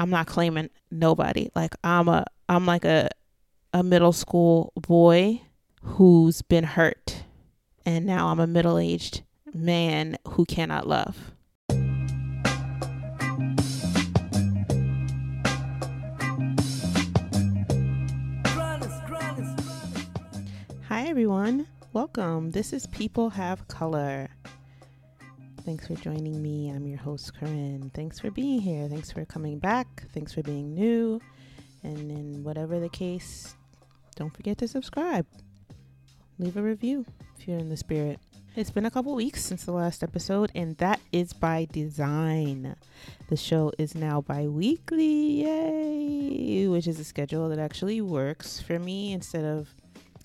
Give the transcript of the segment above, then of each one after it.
I'm not claiming nobody. Like I'm a I'm like a a middle school boy who's been hurt and now I'm a middle-aged man who cannot love. Hi everyone. Welcome. This is People Have Color. Thanks for joining me. I'm your host, Corinne. Thanks for being here. Thanks for coming back. Thanks for being new. And in whatever the case, don't forget to subscribe. Leave a review if you're in the spirit. It's been a couple weeks since the last episode, and that is by design. The show is now bi weekly, yay! Which is a schedule that actually works for me instead of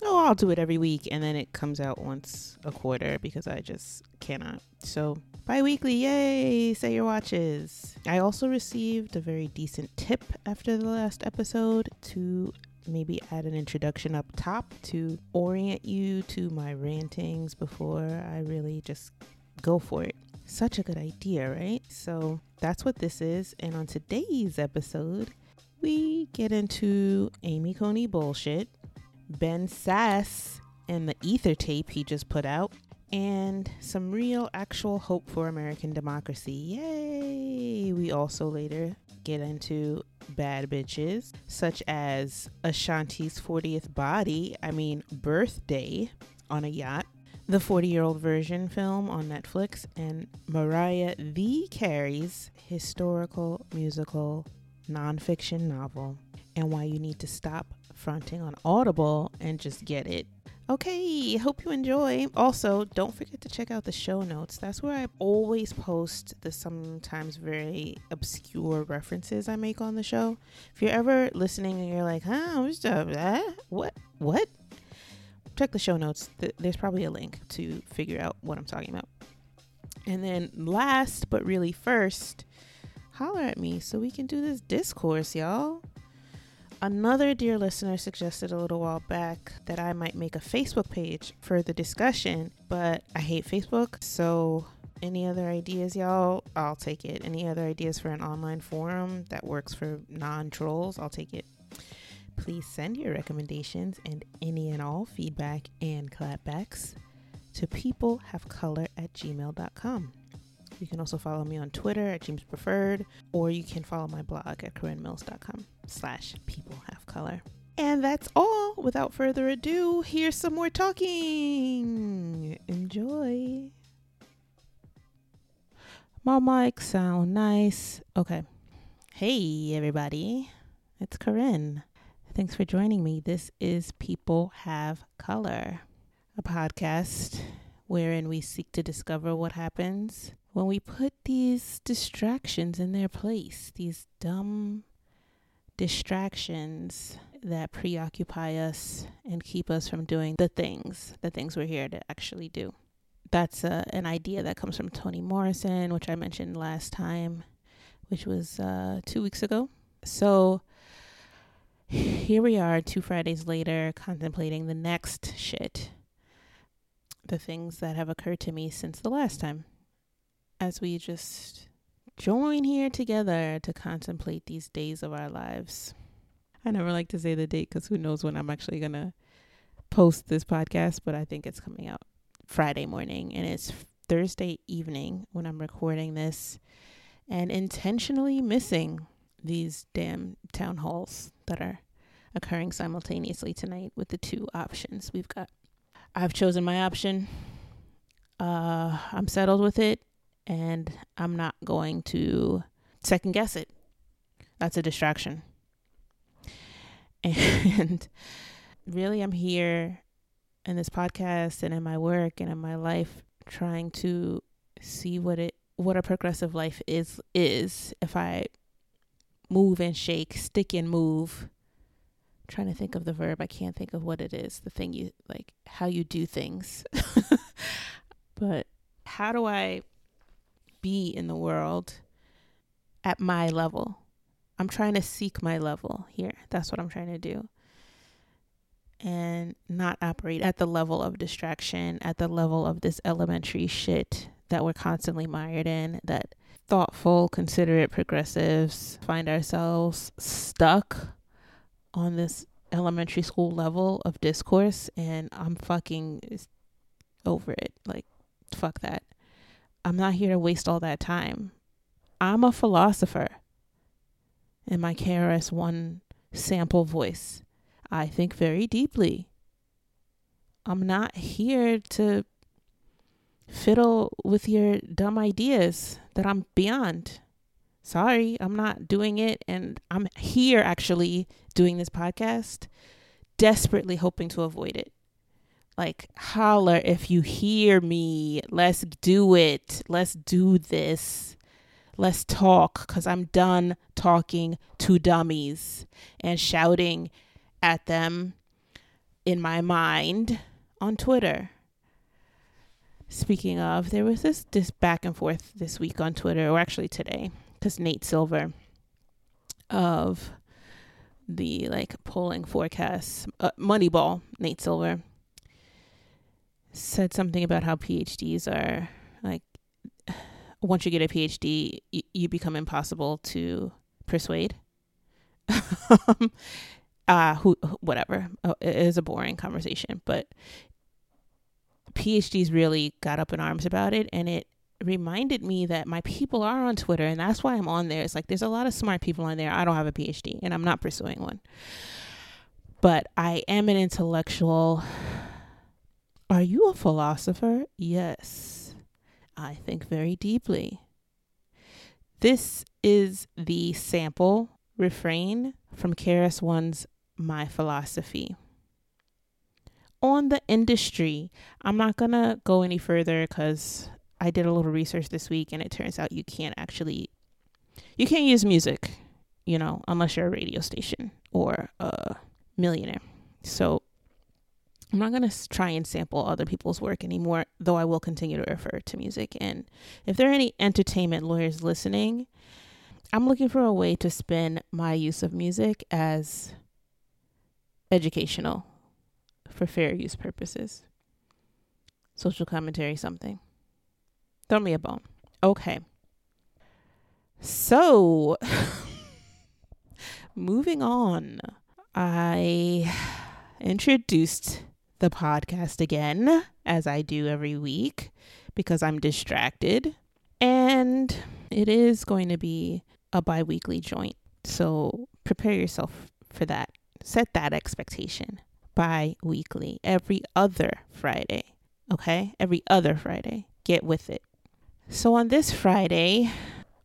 oh, I'll do it every week, and then it comes out once a quarter because I just cannot. So, bi weekly, yay! Say your watches. I also received a very decent tip after the last episode to maybe add an introduction up top to orient you to my rantings before I really just go for it. Such a good idea, right? So, that's what this is. And on today's episode, we get into Amy Coney bullshit Ben Sasse and the Ether tape he just put out, and some real actual hope for American democracy. Yay! We also later get into bad bitches, such as Ashanti's 40th body, I mean, birthday on a yacht, the 40 year old version film on Netflix, and Mariah the Carey's historical musical nonfiction novel, and why you need to stop fronting on Audible and just get it. Okay, hope you enjoy. Also, don't forget to check out the show notes. That's where I always post the sometimes very obscure references I make on the show. If you're ever listening and you're like, huh, what's up? Uh, what? What? Check the show notes. There's probably a link to figure out what I'm talking about. And then, last but really first, holler at me so we can do this discourse, y'all. Another dear listener suggested a little while back that I might make a Facebook page for the discussion, but I hate Facebook, so any other ideas, y'all? I'll take it. Any other ideas for an online forum that works for non trolls? I'll take it. Please send your recommendations and any and all feedback and clapbacks to peoplehavecolor at gmail.com. You can also follow me on Twitter at James Preferred, or you can follow my blog at CorinneMills.com slash people have color. And that's all. Without further ado, here's some more talking. Enjoy. My mic sound nice. Okay. Hey everybody. It's Corinne. Thanks for joining me. This is People Have Color, a podcast wherein we seek to discover what happens when we put these distractions in their place, these dumb distractions that preoccupy us and keep us from doing the things, the things we're here to actually do. That's uh, an idea that comes from Toni Morrison, which I mentioned last time, which was uh, two weeks ago. So here we are, two Fridays later, contemplating the next shit, the things that have occurred to me since the last time as we just join here together to contemplate these days of our lives. I never like to say the date because who knows when I'm actually going to post this podcast, but I think it's coming out Friday morning and it's Thursday evening when I'm recording this and intentionally missing these damn town halls that are occurring simultaneously tonight with the two options we've got. I've chosen my option. Uh, I'm settled with it and I'm not going to second guess it. That's a distraction. And really, I'm here in this podcast and in my work and in my life trying to see what it what a progressive life is is if I move and shake, stick and move. I'm trying to think of the verb. I can't think of what it is. The thing you like how you do things. but how do I be in the world at my level. I'm trying to seek my level here. That's what I'm trying to do. And not operate at the level of distraction, at the level of this elementary shit that we're constantly mired in, that thoughtful, considerate progressives find ourselves stuck on this elementary school level of discourse. And I'm fucking over it. Like, fuck that. I'm not here to waste all that time. I'm a philosopher in my KRS-One sample voice. I think very deeply. I'm not here to fiddle with your dumb ideas that I'm beyond. Sorry, I'm not doing it. And I'm here actually doing this podcast, desperately hoping to avoid it. Like, holler if you hear me. Let's do it. Let's do this. Let's talk because I'm done talking to dummies and shouting at them in my mind on Twitter. Speaking of, there was this this back and forth this week on Twitter, or actually today, because Nate Silver of the like polling forecasts, uh, Moneyball, Nate Silver said something about how PhDs are like once you get a PhD, y- you become impossible to persuade. uh who whatever. Uh, it is a boring conversation but phds really got up in arms about it and it reminded me that my people are on twitter and that's why i'm on there. It's like there's a lot of smart people on there. I don't have a phd and i'm not pursuing one. But i am an intellectual are you a philosopher yes i think very deeply this is the sample refrain from KRS-One's my philosophy. On the industry, I'm not going to go any further because I did a little research this week and it turns out you can't actually, you can't use music, you know, unless you're a radio station or a millionaire. So I'm not going to try and sample other people's work anymore, though I will continue to refer to music. And if there are any entertainment lawyers listening, I'm looking for a way to spin my use of music as educational for fair use purposes. Social commentary, something. Throw me a bone. Okay. So, moving on, I introduced the podcast again, as I do every week, because I'm distracted. And it is going to be a bi weekly joint. So, prepare yourself for that set that expectation bi weekly, every other Friday. Okay? Every other Friday. Get with it. So on this Friday,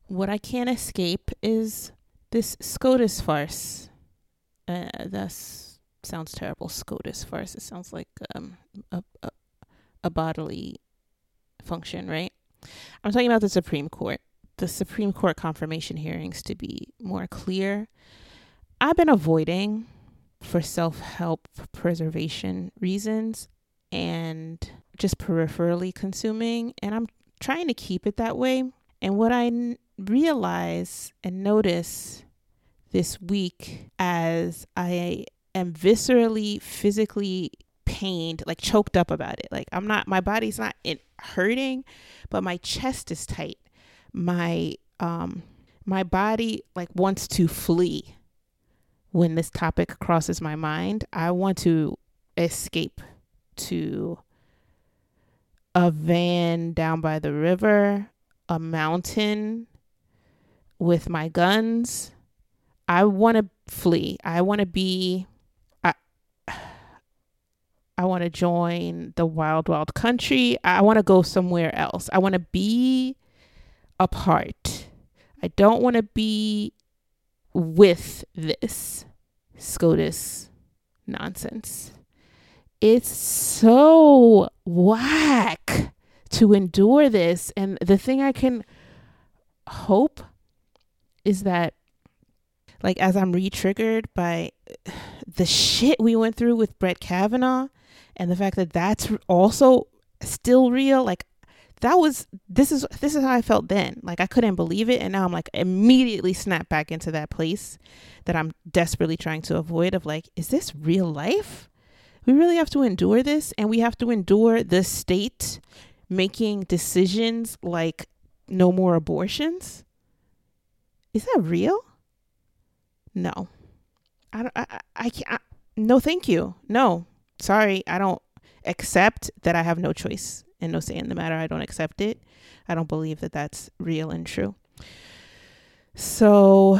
what I can't escape is this SCOTUS farce. Uh, that sounds terrible. SCOTUS farce. It sounds like um, a, a, a bodily function, right? I'm talking about the Supreme Court. The Supreme Court confirmation hearings, to be more clear. I've been avoiding for self help preservation reasons and just peripherally consuming. And I'm trying to keep it that way. And what I n- realize and notice this week as I am viscerally, physically pained, like choked up about it. Like I'm not, my body's not in hurting, but my chest is tight. My, um, my body like wants to flee when this topic crosses my mind, I want to escape to a van down by the river, a mountain with my guns. I want to flee. I want to be I want to join the wild wild country. I want to go somewhere else. I want to be apart. I don't want to be with this SCOTUS nonsense. It's so whack to endure this. And the thing I can hope is that, like, as I'm re triggered by the shit we went through with Brett Kavanaugh and the fact that that's also still real, like, that was this is this is how I felt then. Like I couldn't believe it and now I'm like immediately snap back into that place that I'm desperately trying to avoid of like is this real life? We really have to endure this and we have to endure the state making decisions like no more abortions? Is that real? No. I don't, I, I, I can't. I, no, thank you. No, sorry. I don't accept that I have no choice and no say in the matter. I don't accept it. I don't believe that that's real and true. So,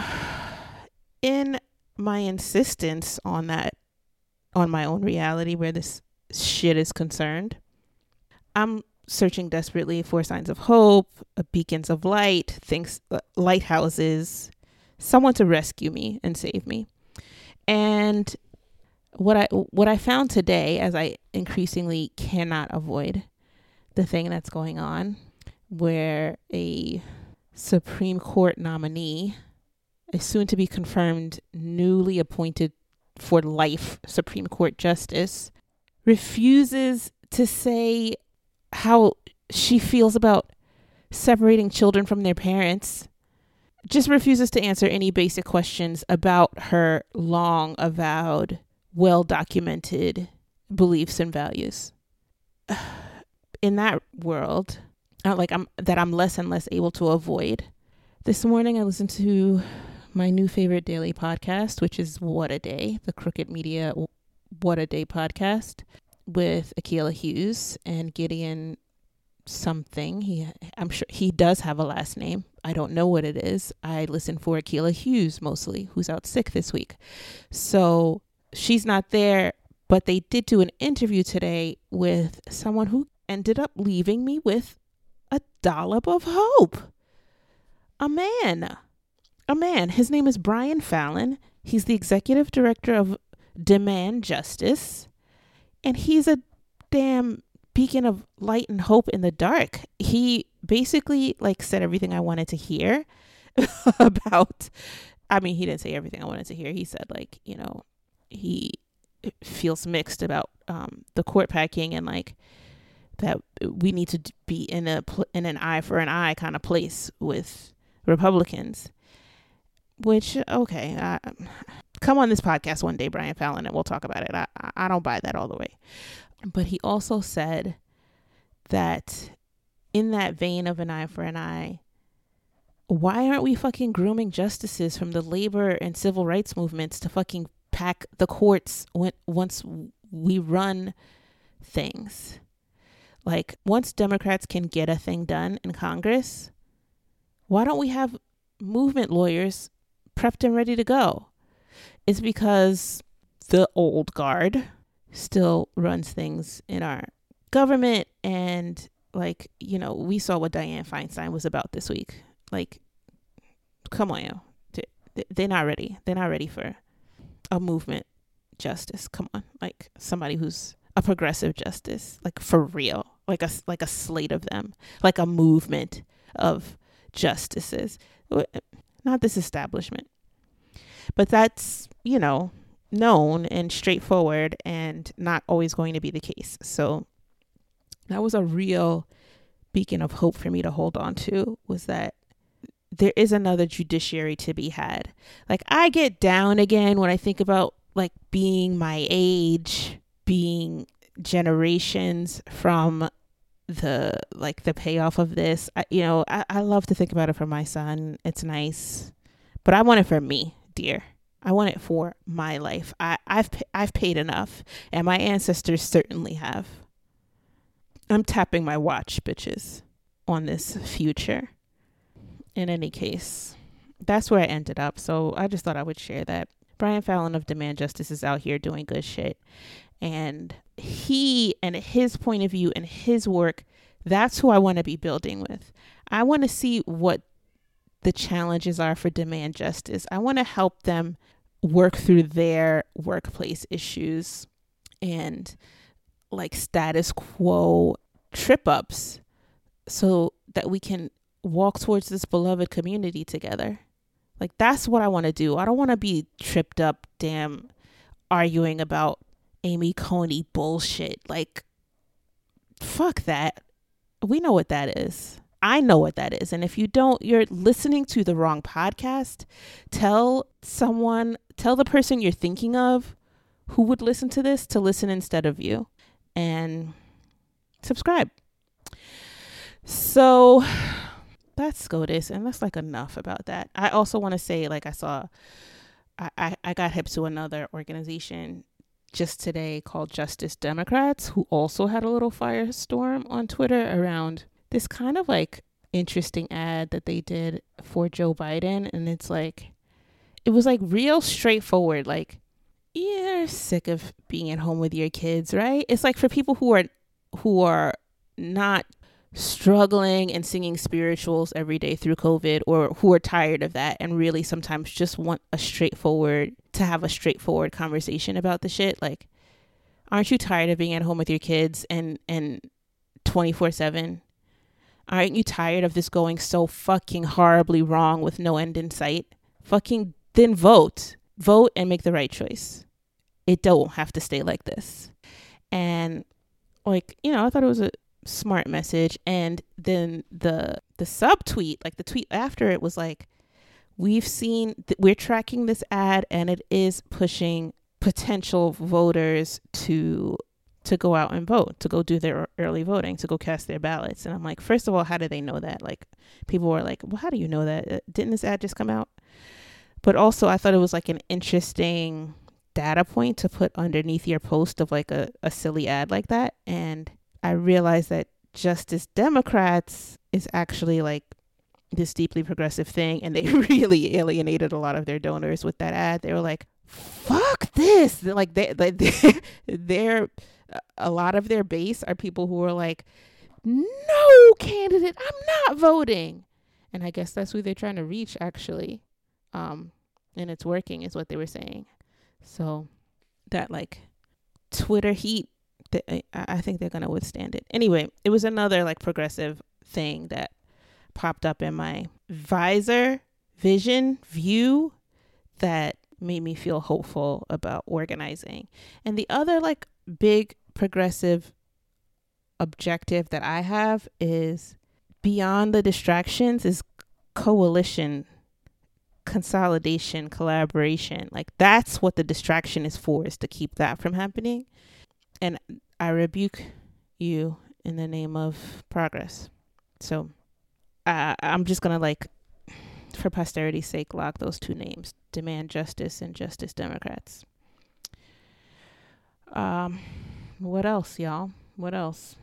in my insistence on that, on my own reality where this shit is concerned, I'm searching desperately for signs of hope, beacons of light, things, uh, lighthouses, someone to rescue me and save me. And what I what I found today, as I increasingly cannot avoid the thing that's going on, where a Supreme Court nominee, a soon to be confirmed newly appointed for life Supreme Court justice, refuses to say how she feels about separating children from their parents just refuses to answer any basic questions about her long avowed, well documented beliefs and values. In that world, uh, like I'm that I'm less and less able to avoid. This morning I listened to my new favorite daily podcast, which is What a Day, the Crooked Media What a Day podcast with Akilah Hughes and Gideon something. He I'm sure he does have a last name. I don't know what it is. I listen for Akilah Hughes mostly, who's out sick this week. So she's not there, but they did do an interview today with someone who ended up leaving me with a dollop of hope. A man. A man. His name is Brian Fallon. He's the executive director of Demand Justice. And he's a damn beacon of light and hope in the dark. He basically like said everything I wanted to hear about I mean, he didn't say everything I wanted to hear. He said like, you know, he feels mixed about um the court packing and like that we need to be in a in an eye for an eye kind of place with Republicans. Which okay, I, come on this podcast one day, Brian Fallon, and we'll talk about it. I I don't buy that all the way. But he also said that in that vein of an eye for an eye, why aren't we fucking grooming justices from the labor and civil rights movements to fucking pack the courts when, once we run things? Like, once Democrats can get a thing done in Congress, why don't we have movement lawyers prepped and ready to go? It's because the old guard, still runs things in our government and like you know we saw what dianne feinstein was about this week like come on yo they're not ready they're not ready for a movement justice come on like somebody who's a progressive justice like for real like a like a slate of them like a movement of justices not this establishment but that's you know known and straightforward and not always going to be the case. So that was a real beacon of hope for me to hold on to was that there is another judiciary to be had. Like I get down again when I think about like being my age, being generations from the like the payoff of this. I, you know, I, I love to think about it for my son. It's nice, but I want it for me, dear. I want it for my life. I, I've I've paid enough, and my ancestors certainly have. I'm tapping my watch, bitches, on this future. In any case, that's where I ended up. So I just thought I would share that. Brian Fallon of Demand Justice is out here doing good shit. And he and his point of view and his work, that's who I want to be building with. I want to see what the challenges are for demand justice. I want to help them work through their workplace issues and like status quo trip ups so that we can walk towards this beloved community together. Like that's what I want to do. I don't want to be tripped up damn arguing about Amy Coney bullshit. Like fuck that. We know what that is. I know what that is. And if you don't, you're listening to the wrong podcast. Tell someone, tell the person you're thinking of who would listen to this to listen instead of you and subscribe. So that's SCOTUS, and that's like enough about that. I also want to say, like, I saw, I, I, I got hip to another organization just today called Justice Democrats, who also had a little firestorm on Twitter around this kind of like interesting ad that they did for Joe Biden. And it's like, it was like real straightforward, like, you're sick of being at home with your kids, right? It's like for people who are who are not struggling and singing spirituals every day through COVID or who are tired of that and really sometimes just want a straightforward to have a straightforward conversation about the shit like aren't you tired of being at home with your kids and and 24/7 aren't you tired of this going so fucking horribly wrong with no end in sight? Fucking then vote. Vote and make the right choice. It don't have to stay like this. And like you know i thought it was a smart message and then the the subtweet like the tweet after it was like we've seen th- we're tracking this ad and it is pushing potential voters to to go out and vote to go do their early voting to go cast their ballots. And i'm like first of all how do they know that? Like people were like well how do you know that? Uh, didn't this ad just come out? But also i thought it was like an interesting data point to put underneath your post of like a, a silly ad like that and I realized that Justice Democrats is actually like this deeply progressive thing, and they really alienated a lot of their donors with that ad. They were like, "Fuck this!" They're like they, they, they they're a lot of their base are people who are like, "No candidate, I'm not voting," and I guess that's who they're trying to reach actually, um, and it's working, is what they were saying. So that like Twitter heat I think they're going to withstand it. Anyway, it was another like progressive thing that popped up in my visor, vision, view that made me feel hopeful about organizing. And the other like big progressive objective that I have is beyond the distractions is coalition consolidation collaboration like that's what the distraction is for is to keep that from happening and I rebuke you in the name of progress. So uh, I'm just going to like, for posterity's sake, lock those two names demand justice and justice Democrats. Um, what else, y'all? What else?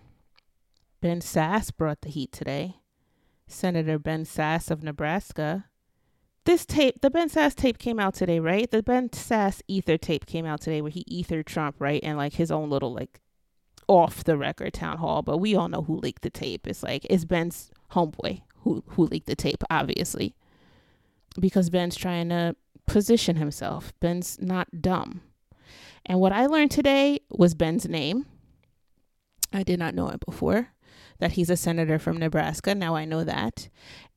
Ben Sasse brought the heat today. Senator Ben Sasse of Nebraska this tape, the Ben Sasse tape came out today, right? The Ben Sasse ether tape came out today where he ethered Trump, right? And like his own little like off the record town hall, but we all know who leaked the tape. It's like it's Ben's homeboy who who leaked the tape, obviously. Because Ben's trying to position himself. Ben's not dumb. And what I learned today was Ben's name. I did not know it before. That he's a senator from Nebraska. Now I know that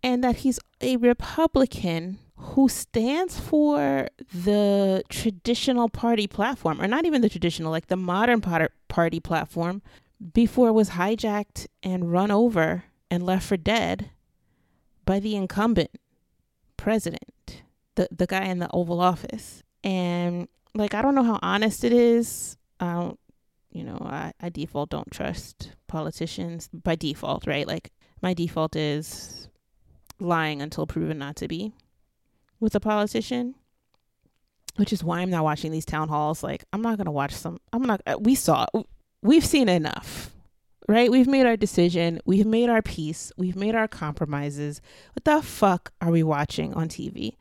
and that he's a Republican who stands for the traditional party platform, or not even the traditional, like the modern party platform, before it was hijacked and run over and left for dead by the incumbent president, the, the guy in the Oval Office. And like, I don't know how honest it is. I don't, you know, I, I default don't trust politicians by default, right? Like, my default is lying until proven not to be with a politician which is why I'm not watching these town halls. Like, I'm not gonna watch some. I'm not. Uh, we saw. We've seen enough, right? We've made our decision. We've made our peace. We've made our compromises. What the fuck are we watching on TV?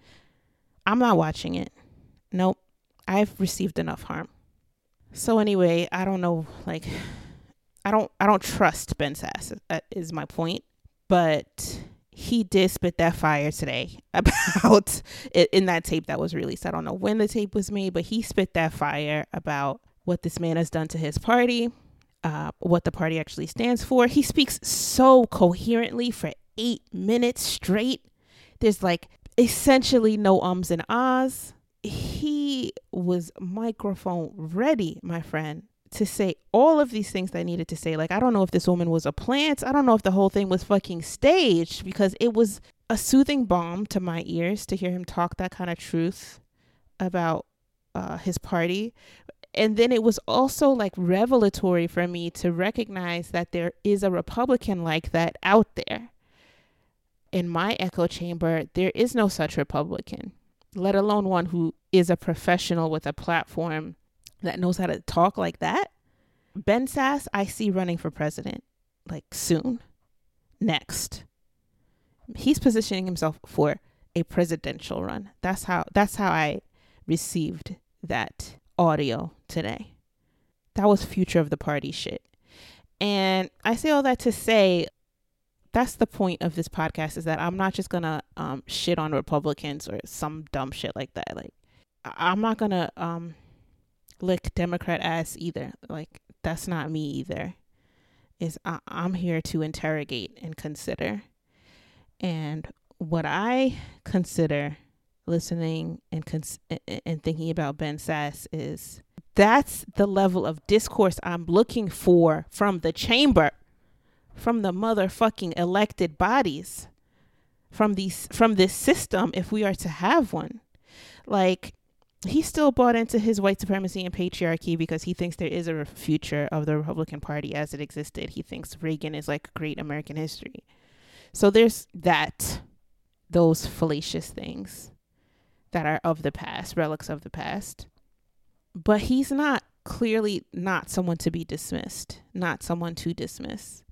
I'm not watching it. Nope. I've received enough harm. So anyway, I don't know. Like, I don't. I don't trust Ben Sasse. That is my point. But he did spit that fire today about in that tape that was released. I don't know when the tape was made, but he spit that fire about what this man has done to his party, uh, what the party actually stands for. He speaks so coherently for eight minutes straight. There's like essentially no ums and ahs. He was microphone ready, my friend to say all of these things that I needed to say. Like, I don't know if this woman was a plant. I don't know if the whole thing was fucking staged because it was a soothing balm to my ears to hear him talk that kind of truth about uh, his party. And then it was also like revelatory for me to recognize that there is a Republican like that out there. In my echo chamber, there is no such Republican, let alone one who is a professional with a platform that knows how to talk like that. Ben Sasse, I see running for president like soon. Next. He's positioning himself for a presidential run. That's how that's how I received that audio today. That was future of the party shit. And I say all that to say that's the point of this podcast is that I'm not just gonna um, shit on Republicans or some dumb shit like that. Like I'm not gonna um, lick Democrat ass either. Like that's not me either. Is I- I'm here to interrogate and consider. And what I consider listening and cons- and thinking about Ben Sasse is that's the level of discourse I'm looking for from the chamber, from the motherfucking elected bodies, from these from this system if we are to have one. Like he still bought into his white supremacy and patriarchy because he thinks there is a future of the Republican Party as it existed. He thinks Reagan is like great American history. So there's that, those fallacious things that are of the past, relics of the past. But he's not clearly not someone to be dismissed, not someone to dismiss.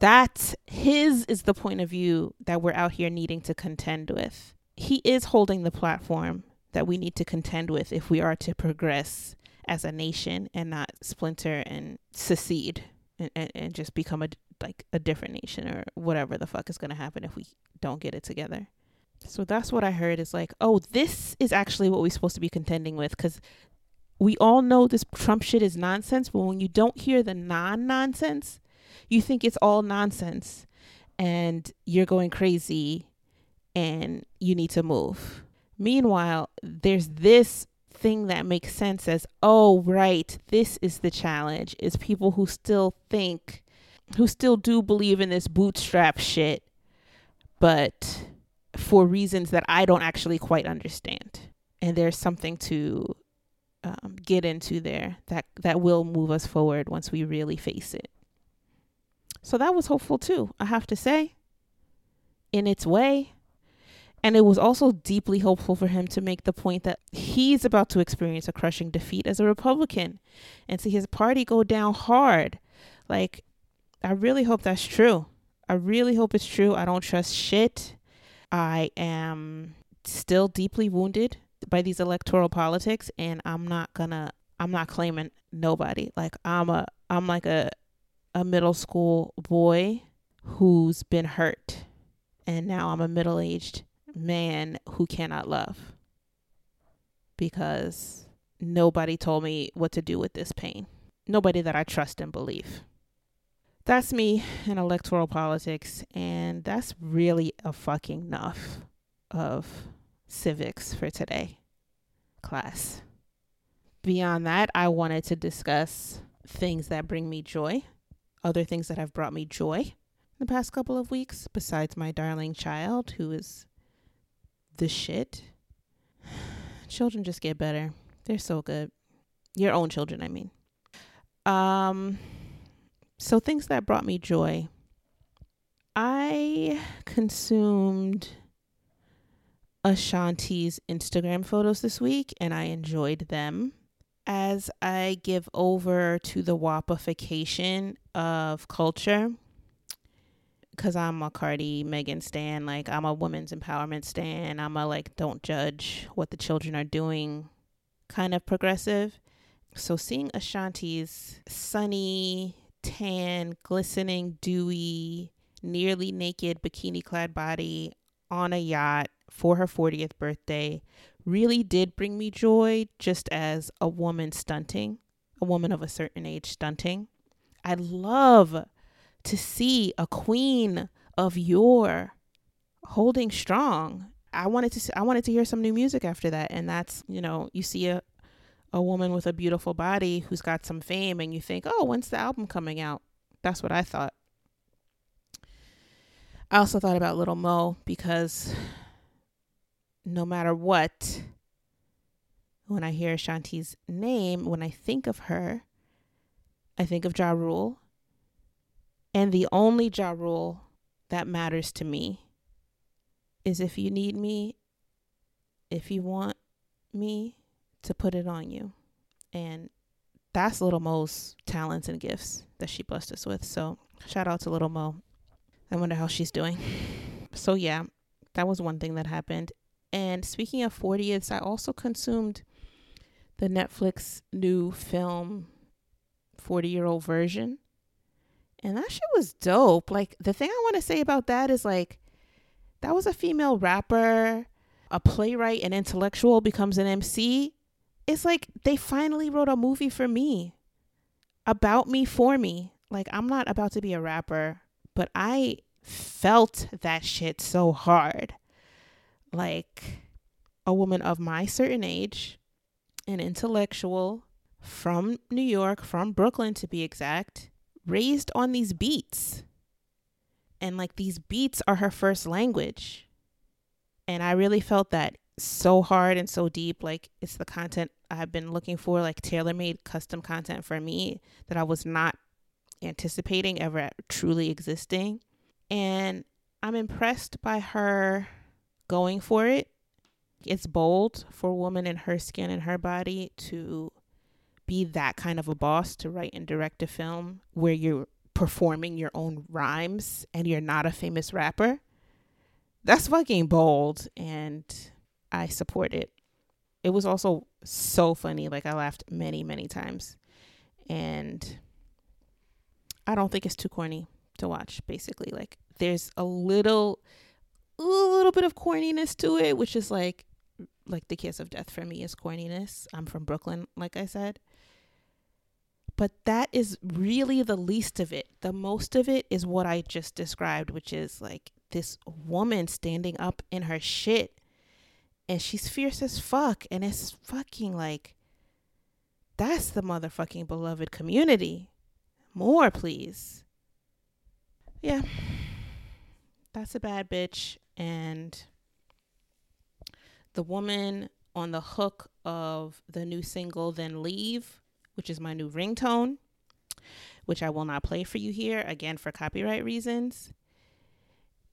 That his is the point of view that we're out here needing to contend with he is holding the platform that we need to contend with if we are to progress as a nation and not splinter and secede and, and, and just become a like a different nation or whatever the fuck is going to happen if we don't get it together. So that's what I heard is like, oh, this is actually what we're supposed to be contending with because we all know this Trump shit is nonsense, but when you don't hear the non nonsense, you think it's all nonsense and you're going crazy and you need to move. Meanwhile, there's this thing that makes sense as, oh, right, this is the challenge, is people who still think, who still do believe in this bootstrap shit, but for reasons that I don't actually quite understand. And there's something to um, get into there that, that will move us forward once we really face it. So that was hopeful too, I have to say, in its way. And it was also deeply hopeful for him to make the point that he's about to experience a crushing defeat as a Republican and see his party go down hard. Like, I really hope that's true. I really hope it's true. I don't trust shit. I am still deeply wounded by these electoral politics and I'm not gonna I'm not claiming nobody. Like I'm a I'm like a a middle school boy who's been hurt and now I'm a middle-aged man who cannot love because nobody told me what to do with this pain. Nobody that I trust and believe. That's me in electoral politics, and that's really a fucking enough of civics for today class. Beyond that, I wanted to discuss things that bring me joy, other things that have brought me joy in the past couple of weeks, besides my darling child who is the shit. Children just get better. They're so good. Your own children, I mean. Um so things that brought me joy. I consumed Ashanti's Instagram photos this week and I enjoyed them. As I give over to the wapification of culture, because I'm a Cardi Megan stan, like I'm a women's empowerment stan. I'm a like don't judge what the children are doing kind of progressive. So seeing Ashanti's sunny, tan, glistening, dewy, nearly naked bikini clad body on a yacht for her 40th birthday really did bring me joy just as a woman stunting, a woman of a certain age stunting. I love to see a queen of yore holding strong. I wanted to I wanted to hear some new music after that and that's, you know, you see a a woman with a beautiful body who's got some fame and you think, "Oh, when's the album coming out?" That's what I thought. I also thought about Little Mo because no matter what, When I hear Shanti's name, when I think of her, I think of Ja Rule. And the only Ja Rule that matters to me is if you need me, if you want me to put it on you. And that's Little Mo's talents and gifts that she blessed us with. So shout out to Little Mo. I wonder how she's doing. So yeah, that was one thing that happened. And speaking of 40ths, I also consumed the Netflix new film 40 year old version. And that shit was dope. Like, the thing I want to say about that is like, that was a female rapper, a playwright, an intellectual becomes an MC. It's like they finally wrote a movie for me, about me, for me. Like, I'm not about to be a rapper, but I felt that shit so hard. Like, a woman of my certain age, an intellectual from New York, from Brooklyn to be exact, raised on these beats. And like these beats are her first language. And I really felt that so hard and so deep. Like it's the content I've been looking for, like tailor made custom content for me that I was not anticipating ever truly existing. And I'm impressed by her going for it it's bold for a woman in her skin and her body to be that kind of a boss to write and direct a film where you're performing your own rhymes and you're not a famous rapper. That's fucking bold and I support it. It was also so funny. Like I laughed many, many times. And I don't think it's too corny to watch, basically. Like there's a little a little bit of corniness to it, which is like like the kiss of death for me is corniness. I'm from Brooklyn, like I said. But that is really the least of it. The most of it is what I just described, which is like this woman standing up in her shit and she's fierce as fuck and it's fucking like that's the motherfucking beloved community. More, please. Yeah. That's a bad bitch and the woman on the hook of the new single Then Leave, which is my new ringtone, which I will not play for you here, again for copyright reasons,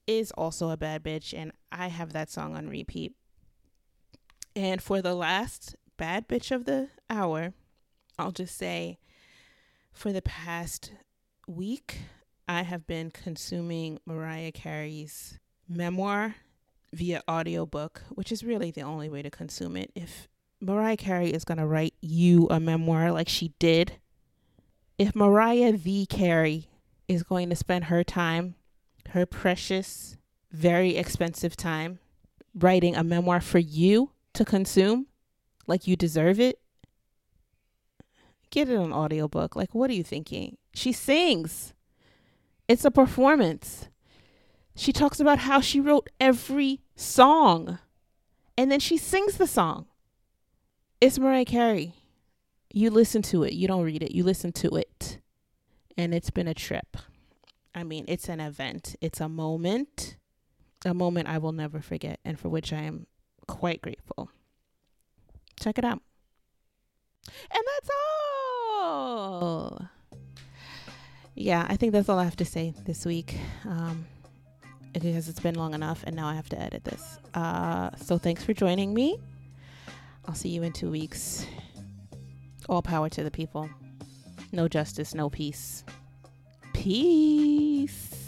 is also a bad bitch. And I have that song on repeat. And for the last bad bitch of the hour, I'll just say for the past week, I have been consuming Mariah Carey's memoir via audiobook, which is really the only way to consume it. If Mariah Carey is going to write you a memoir like she did, if Mariah V. Carey is going to spend her time, her precious, very expensive time, writing a memoir for you to consume like you deserve it, get it on audiobook. Like, what are you thinking? She sings. It's a performance. She talks about how she wrote every song and then she sings the song. It's Mariah Carey. You listen to it, you don't read it, you listen to it. And it's been a trip. I mean, it's an event, it's a moment, a moment I will never forget, and for which I am quite grateful. Check it out. And that's all. Yeah, I think that's all I have to say this week. Um, because it's been long enough and now I have to edit this. Uh, so thanks for joining me. I'll see you in two weeks. All power to the people. No justice, no peace. Peace.